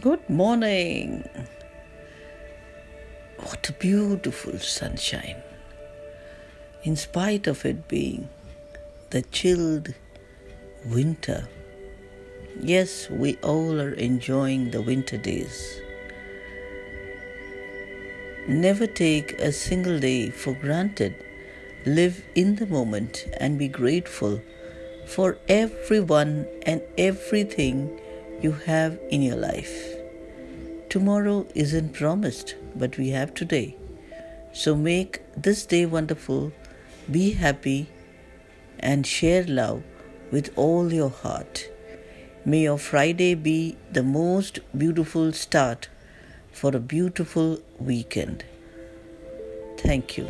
Good morning. What a beautiful sunshine. In spite of it being the chilled winter, yes, we all are enjoying the winter days. Never take a single day for granted. Live in the moment and be grateful for everyone and everything you have in your life. Tomorrow isn't promised, but we have today. So make this day wonderful, be happy, and share love with all your heart. May your Friday be the most beautiful start for a beautiful weekend. Thank you.